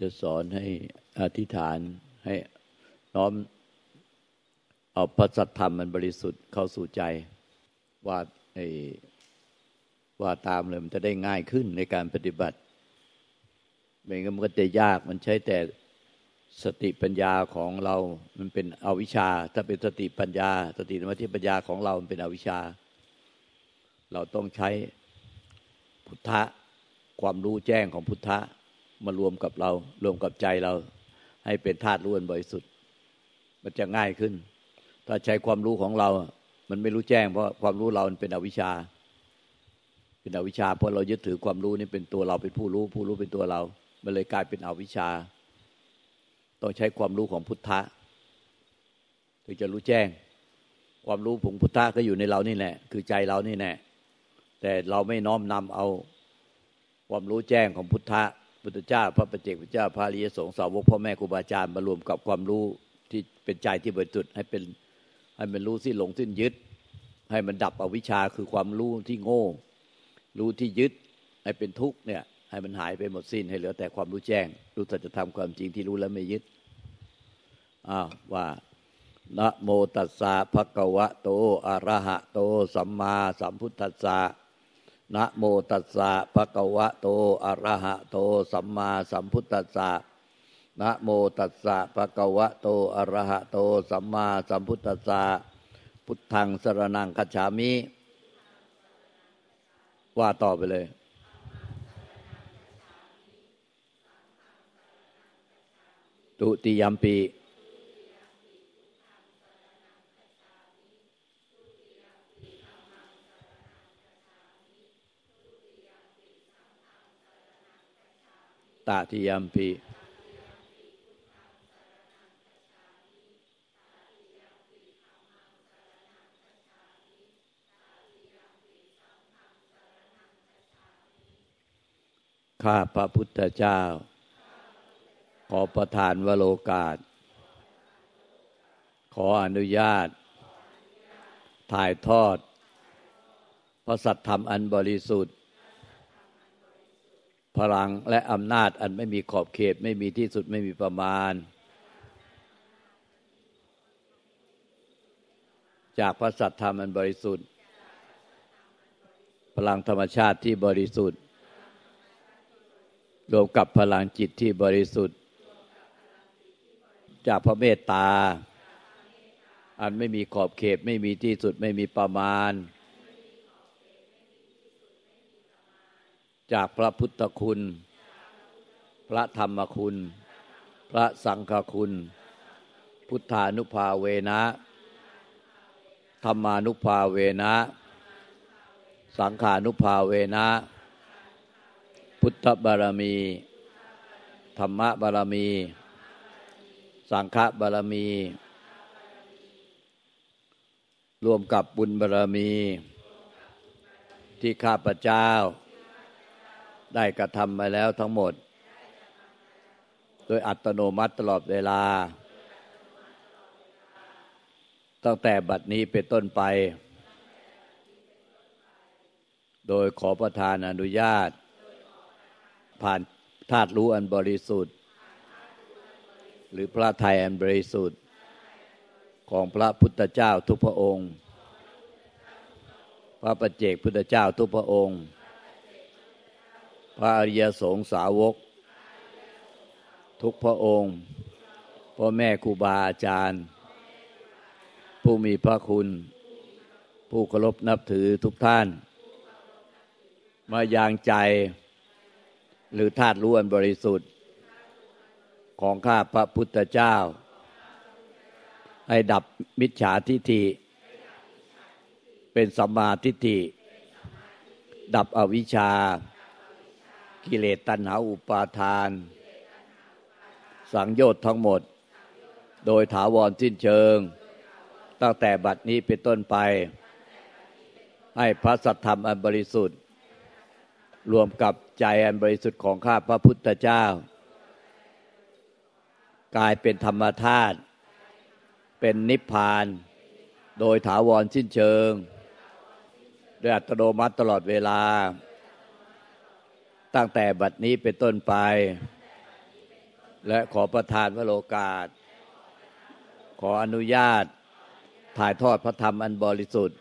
จะสอนให้อธิษฐานให้น้อมเอาพระสัทธรรมมันบริสุทธิ์เข้าสู่ใจว่าไอ้ว่าตามเลยมันจะได้ง่ายขึ้นในการปฏิบัติไม่งั้นมันก็จะยากมันใช้แต่สติปัญญาของเรา มันเป็นอวิชชา ถ้าเป็นสติปัญญา สติสมาธิปัญญาของเรา มันเป็นอวิชชา เราต้องใช้พุทธะ ความรู้แจ้งของพุทธะ มารวมกับเรา รวมกับใจเรา ให้เป็นธาตุรู้อันบริสุทธิ์ มันจะง่ายขึ้น ถ้าใช้ความรู้ของเรา มันไม่รู้แจ้งเพราะความรู้เราเป็นอวิชชา เป็นอวิชชาเพราะเรายึดถือความรู้นี่เป็นตัวเราเป็นผู้รู้ ผู้รู้เป็นตัวเรา มันเลยกลายเป็นอวิชชา ต้องใช้ความรู้ของพุทธะถึงจะรู้แจ้ง ความรู้ผงพุทธะก็อยู่ในเรานี่แหละคือใจเรานี่แหละแต่เราไม่น้อมนำเอาความรู้แจ้งของพุทธะ พุทธเจ้า พระปเจกพุทธเจ้าพระริยสงฆ์สาวกพ่อแม่ครูบาอาจารย์มารวมกับความรู้ที่เป็นใจที่บริสุทธิ์ให้เป็นให้มันรู้สิ้นหลงสิ้นยึด ให้มันดับอวิชชาคือความรู้ที่โง่ รู้ที่ยึด ให้เป็นทุกข์เนี่ย ให้มันหายไปหมดสิ้นให้เหลือแต่ความรู้แจ้ง รู้สัจธรรมความจริงที่รู้แล้วไม่ยึดอ้าวว่านะโมตัสสะภะคะวะโตอะระหะโต สัมมาสัมพุทธัสสะ นะโมตัสสะภะคะวะโตอะระหะโต สัมมาสัมพุทธัสสะนะโมตัสสะภะคะวะโตอะระหะโต สัมมาสัมพุทธัสสะพุทธังสรนังคัจฉามิ ว่าต่อไปเลยตุติยมปี ตาทิยมปีข้าพระพุทธเจ้า ขอประทานวโรกาส ขออนุญาต ถ่ายทอด พระสัทธรรมอันบริสุทธิ์ พลังและอำนาจอันไม่มีขอบเขตไม่มีที่สุดไม่มีประมาณ จากพระสัทธรรมอันบริสุทธิ์ พลังธรรมชาติที่บริสุทธิ์ รวมกับพลังจิตที่บริสุทธิ์ จากพระเมตตา อันไม่มีขอบเขตไม่มีที่สุดไม่มีประมาณ จากพระพุทธคุณ พระธรรมคุณ พระสังฆคุณ พุทธานุภาเวนะ ธรรมานุภาเวนะ สังขานุภาเวนะ พุทธบารมี ธรรมบารมี สังฆบารมี รวมกับบุญบารมี ที่ข้าพเจ้า ได้กระทำมาแล้วทั้งหมด โดยอัตโนมัติตลอดเวลา ตั้งแต่บัดนี้เป็นต้นไป โดยขอประทานอนุญาต ผ่านธาตุรู้อันบริสุทธิ์ หรือพระไทยอันบริสุทธิ์ ของพระพุทธเจ้าทุกพระองค์ พระประเจกพุทธเจ้าทุกพระองค์ พระอริยสงสาวก ทุกพระองค์พ่อแม่ครูบาอาจารย์ ผู้มีพระคุณ ผู้เคารพนับถือทุกท่าน มายางใจ หรือธาตุรู้อันบริสุทธิ์ ของข้าพระพุทธเจ้า ให้ดับมิจฉาทิฏฐิเป็นสัมมาทิฏฐิดับอวิชชา กิเลสตัณหาอุปาทาน สังโยชน์ทั้งหมด โดยถาวรสิ้นเชิง ตั้งแต่บัดนี้เป็นต้นไป ให้พระสัทธรรมอันบริสุทธิ์ รวมกับใจอันบริสุทธิ์ของข้าพระพุทธเจ้า กลายเป็นธรรมธาตุเป็นนิพพาน โดยถาวรสิ้นเชิง โดยอัตโนมัติตลอดเวลา ตั้งแต่บัดนี้เป็นต้นไป และขอประทานวโรกาส ขออนุญาต ถ่ายทอดพระธรรมอันบริสุทธิ์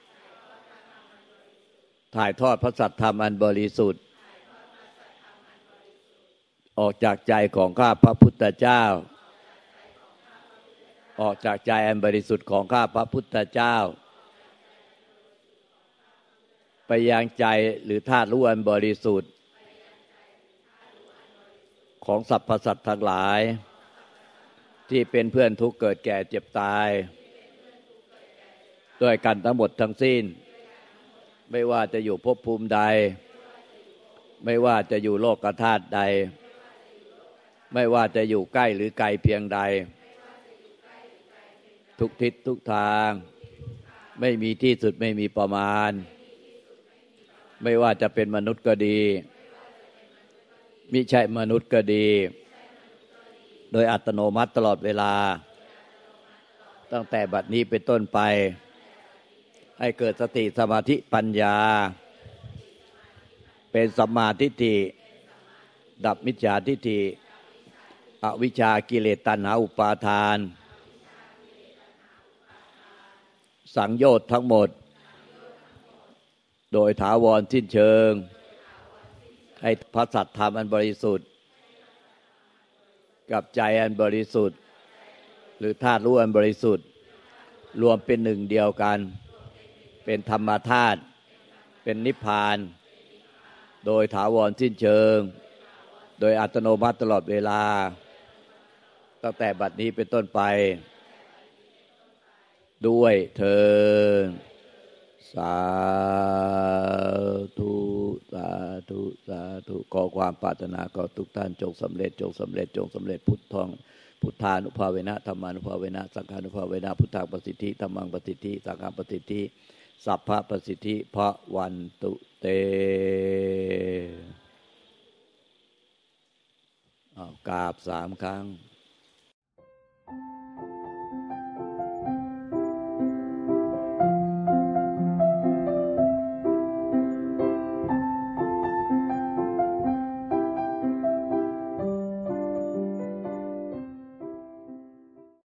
ถ่ายทอดพระสัตธรรมอันบริสุทธิ์ ออกจากใจของข้าพระพุทธเจ้า ออกจากใจอันบริสุทธิ์ของข้าพระพุทธเจ้า ไปยังใจหรือธาตุรู้อันบริสุทธิ์ ของสรรพสัตว์ทั้งหลาย ที่เป็นเพื่อนทุกเกิดแก่เจ็บตาย ด้วยกันทั้งหมดทั้งสิ้น ไม่ว่าจะอยู่ภพภูมิใด ไม่ว่าจะอยู่โลกธาตุใด ไม่ว่าจะอยู่ใกล้หรือไกลเพียงใด ทุกทิศทุกทาง ไม่มีที่สุดไม่มีประมาณ ไม่ว่าจะเป็นมนุษย์ก็ดี มิใช่มนุษย์ก็ดี โดยอัตโนมัติตลอดเวลา ตั้งแต่บัดนี้เป็นต้นไป ให้เกิดสติสมาธิปัญญา เป็นสัมมาทิฏฐิดับมิจฉาทิฏฐิอวิชากิเลสตัณหาอุปาทาน สังโยชน์ทั้งหมด โดยถาวรสิ้นเชิง ให้พระสัตธรรมอันบริสุทธิ์ กับใจอันบริสุทธิ์ หรือธาตุรู้อันบริสุทธิ์ รวมเป็นหนึ่งเดียวกัน เป็นธรรมธาตุเป็นนิพพาน โดยถาวรสิ้นเชิง โดยอัตโนมัติตลอดเวลา ตั้งแต่บัดนี้เป็นต้นไป ด้วยเธอสาธุ สาธุสาธุขอความปรารถนาก็ทุกท่านจงสำเร็จจงสำเร็จจงสำเร็จพุทธองพุทธานุภาเวนะธรรมานุภาเวนะสังฆานุภาเวนะพุทธาประสิทธิธรรมังประสิทธิสังฆาประสิทธิสัพพะประสิทธิพระวันตุเตกราบสามครั้ง